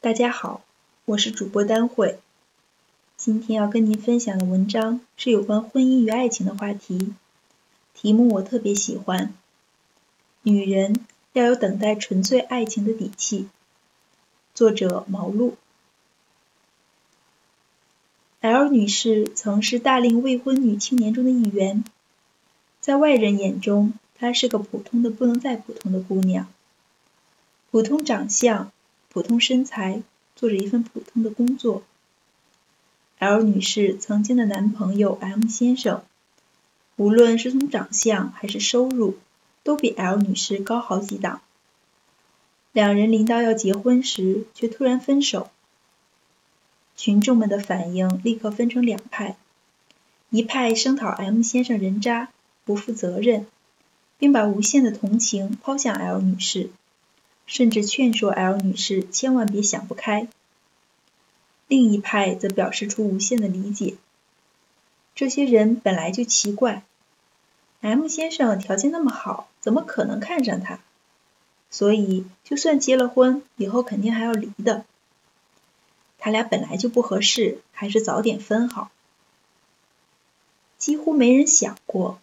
大家好，我是主播丹慧。今天要跟您分享的文章是有关婚姻与爱情的话题，题目我特别喜欢。女人要有等待纯粹爱情的底气。作者毛路。L 女士曾是大龄未婚女青年中的一员，在外人眼中，她是个普通的不能再普通的姑娘，普通长相。普通身材，做着一份普通的工作。L 女士曾经的男朋友 M 先生，无论是从长相还是收入，都比 L 女士高好几档。两人临到要结婚时，却突然分手。群众们的反应立刻分成两派：一派声讨 M 先生人渣、不负责任，并把无限的同情抛向 L 女士。甚至劝说 L 女士千万别想不开。另一派则表示出无限的理解。这些人本来就奇怪，M 先生条件那么好，怎么可能看上她？所以就算结了婚，以后肯定还要离的。他俩本来就不合适，还是早点分好。几乎没人想过，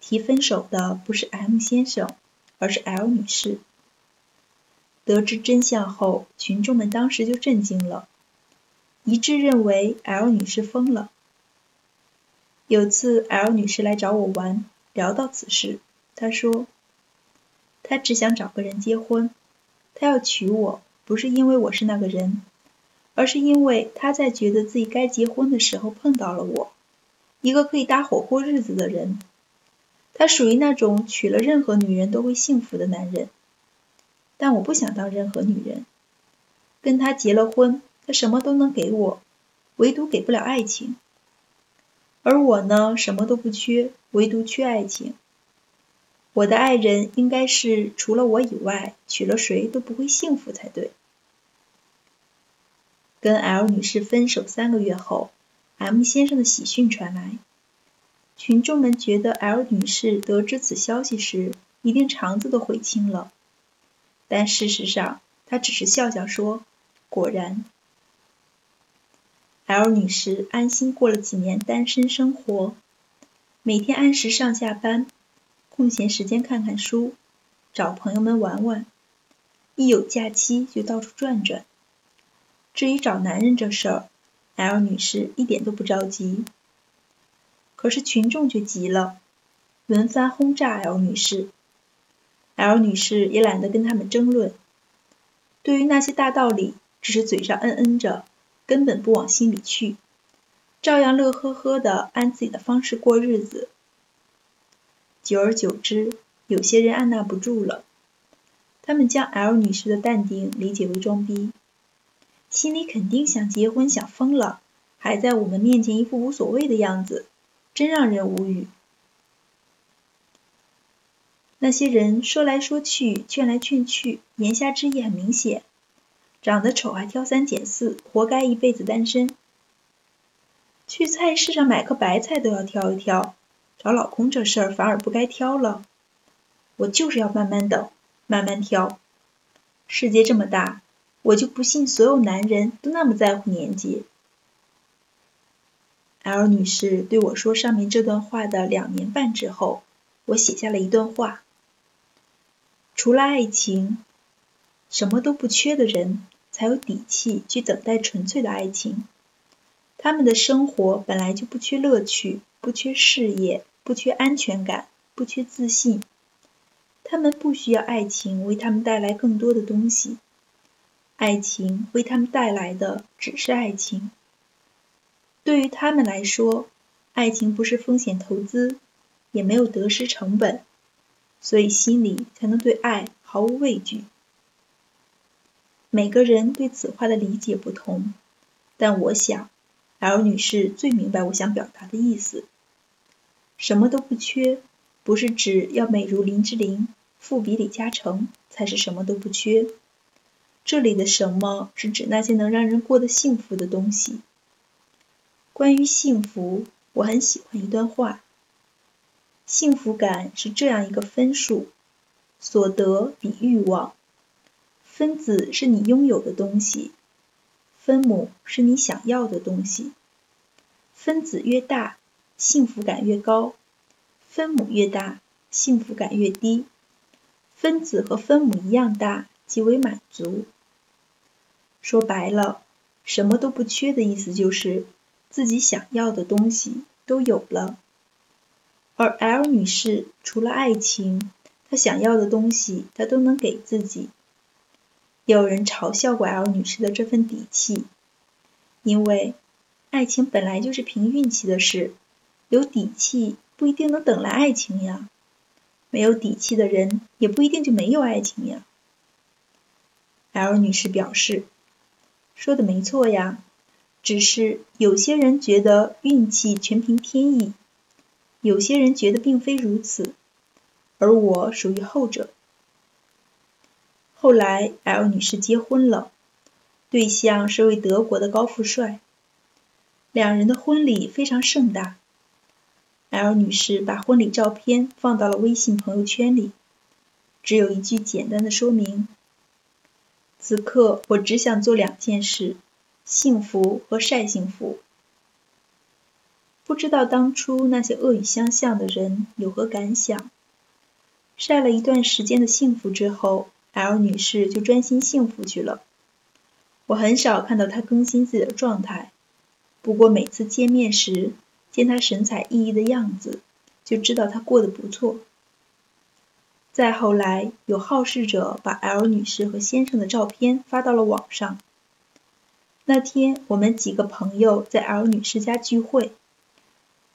提分手的不是 M 先生，而是 L 女士。得知真相后，群众们当时就震惊了，一致认为 L 女士疯了。有次 L 女士来找我玩，聊到此事，她说：“她只想找个人结婚，她要娶我，不是因为我是那个人，而是因为她在觉得自己该结婚的时候碰到了我，一个可以搭伙过日子的人。他属于那种娶了任何女人都会幸福的男人。”但我不想当任何女人，跟他结了婚，他什么都能给我，唯独给不了爱情。而我呢，什么都不缺，唯独缺爱情。我的爱人应该是除了我以外，娶了谁都不会幸福才对。跟 L 女士分手三个月后，M 先生的喜讯传来，群众们觉得 L 女士得知此消息时，一定肠子都悔青了。但事实上，他只是笑笑说：“果然。”L 女士安心过了几年单身生活，每天按时上下班，空闲时间看看书，找朋友们玩玩，一有假期就到处转转。至于找男人这事儿，L 女士一点都不着急。可是群众却急了，轮番轰炸 L 女士。L 女士也懒得跟他们争论，对于那些大道理，只是嘴上嗯嗯着，根本不往心里去，照样乐呵呵的按自己的方式过日子。久而久之，有些人按捺不住了，他们将 L 女士的淡定理解为装逼，心里肯定想结婚想疯了，还在我们面前一副无所谓的样子，真让人无语。那些人说来说去，劝来劝去，言下之意很明显：长得丑还挑三拣四，活该一辈子单身。去菜市上买颗白菜都要挑一挑，找老公这事儿反而不该挑了。我就是要慢慢等，慢慢挑。世界这么大，我就不信所有男人都那么在乎年纪。L 女士对我说上面这段话的两年半之后，我写下了一段话。除了爱情，什么都不缺的人，才有底气去等待纯粹的爱情。他们的生活本来就不缺乐趣，不缺事业，不缺安全感，不缺自信。他们不需要爱情为他们带来更多的东西，爱情为他们带来的只是爱情。对于他们来说，爱情不是风险投资，也没有得失成本。所以心里才能对爱毫无畏惧。每个人对此话的理解不同，但我想，L 女士最明白我想表达的意思。什么都不缺，不是指要美如林志玲、富比李嘉诚才是什么都不缺。这里的什么是指那些能让人过得幸福的东西。关于幸福，我很喜欢一段话。幸福感是这样一个分数：所得比欲望，分子是你拥有的东西，分母是你想要的东西。分子越大，幸福感越高；分母越大，幸福感越低。分子和分母一样大，即为满足。说白了，什么都不缺的意思就是自己想要的东西都有了。而 L 女士除了爱情，她想要的东西她都能给自己。也有人嘲笑过 L 女士的这份底气，因为爱情本来就是凭运气的事，有底气不一定能等来爱情呀。没有底气的人也不一定就没有爱情呀。L 女士表示。说的没错呀，只是有些人觉得运气全凭天意，有些人觉得并非如此，而我属于后者。后来，L 女士结婚了，对象是位德国的高富帅，两人的婚礼非常盛大。L 女士把婚礼照片放到了微信朋友圈里，只有一句简单的说明。此刻，我只想做两件事：幸福和晒幸福。不知道当初那些恶语相向的人有何感想？晒了一段时间的幸福之后，L 女士就专心幸福去了。我很少看到她更新自己的状态，不过每次见面时，见她神采奕奕的样子，就知道她过得不错。再后来，有好事者把 L 女士和先生的照片发到了网上。那天，我们几个朋友在 L 女士家聚会，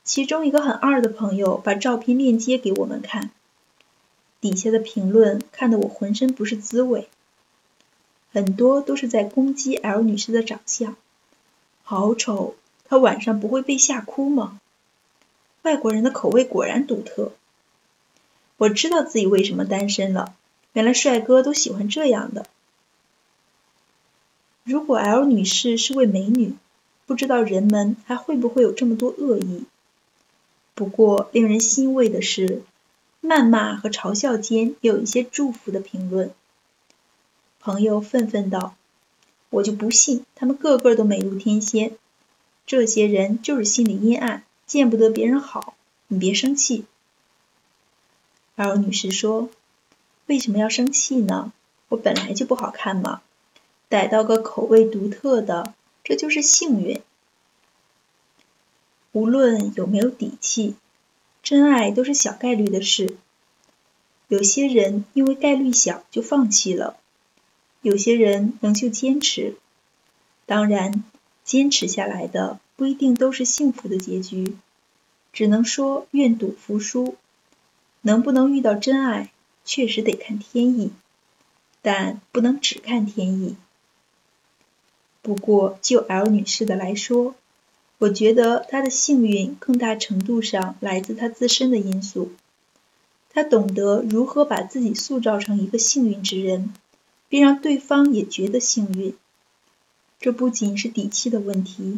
其中一个很二的朋友把照片链接给我们看，底下的评论看得我浑身不是滋味，很多都是在攻击 L 女士的长相，好丑，她晚上不会被吓哭吗？外国人的口味果然独特。我知道自己为什么单身了，原来帅哥都喜欢这样的。如果 L 女士是位美女，不知道人们还会不会有这么多恶意。不过令人欣慰的是，谩骂和嘲笑间也有一些祝福的评论。朋友愤愤道：“我就不信他们个个都美如天仙，这些人就是心里阴暗，见不得别人好。你别生气。” L 女士说：“为什么要生气呢？我本来就不好看嘛，逮到个口味独特的，这就是幸运。无论有没有底气，真爱都是小概率的事。有些人因为概率小就放弃了，有些人仍旧坚持。当然，坚持下来的不一定都是幸福的结局，只能说愿赌服输。”能不能遇到真爱，确实得看天意，但不能只看天意。不过就 L 女士的来说，我觉得他的幸运更大程度上来自他自身的因素。他懂得如何把自己塑造成一个幸运之人，并让对方也觉得幸运。这不仅是底气的问题，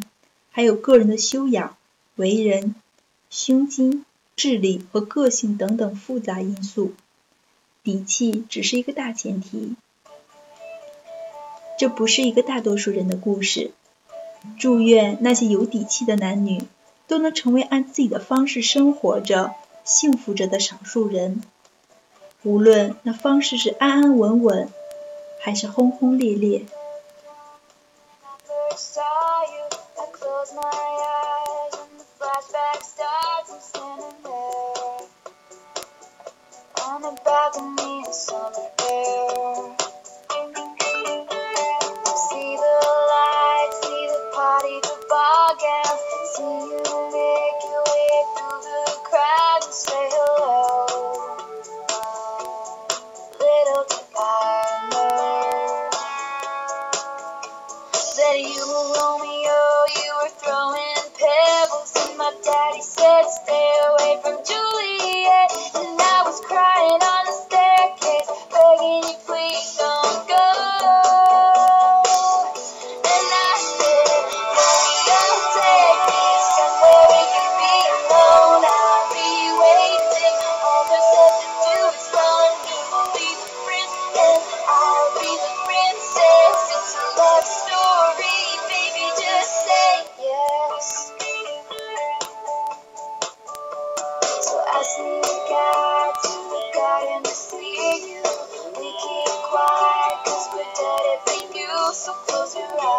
还有个人的修养、为人、胸襟。智力和个性等等复杂因素，底气只是一个大前提。这不是一个大多数人的故事。祝愿那些有底气的男女都能成为按自己的方式生活着、幸福着的少数人，无论那方式是安安稳稳，还是轰轰烈烈。Wow.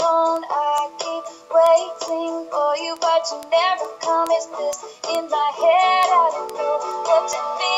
alone. I keep waiting for you, but you never come. Is this in my head? I don't know what to feel.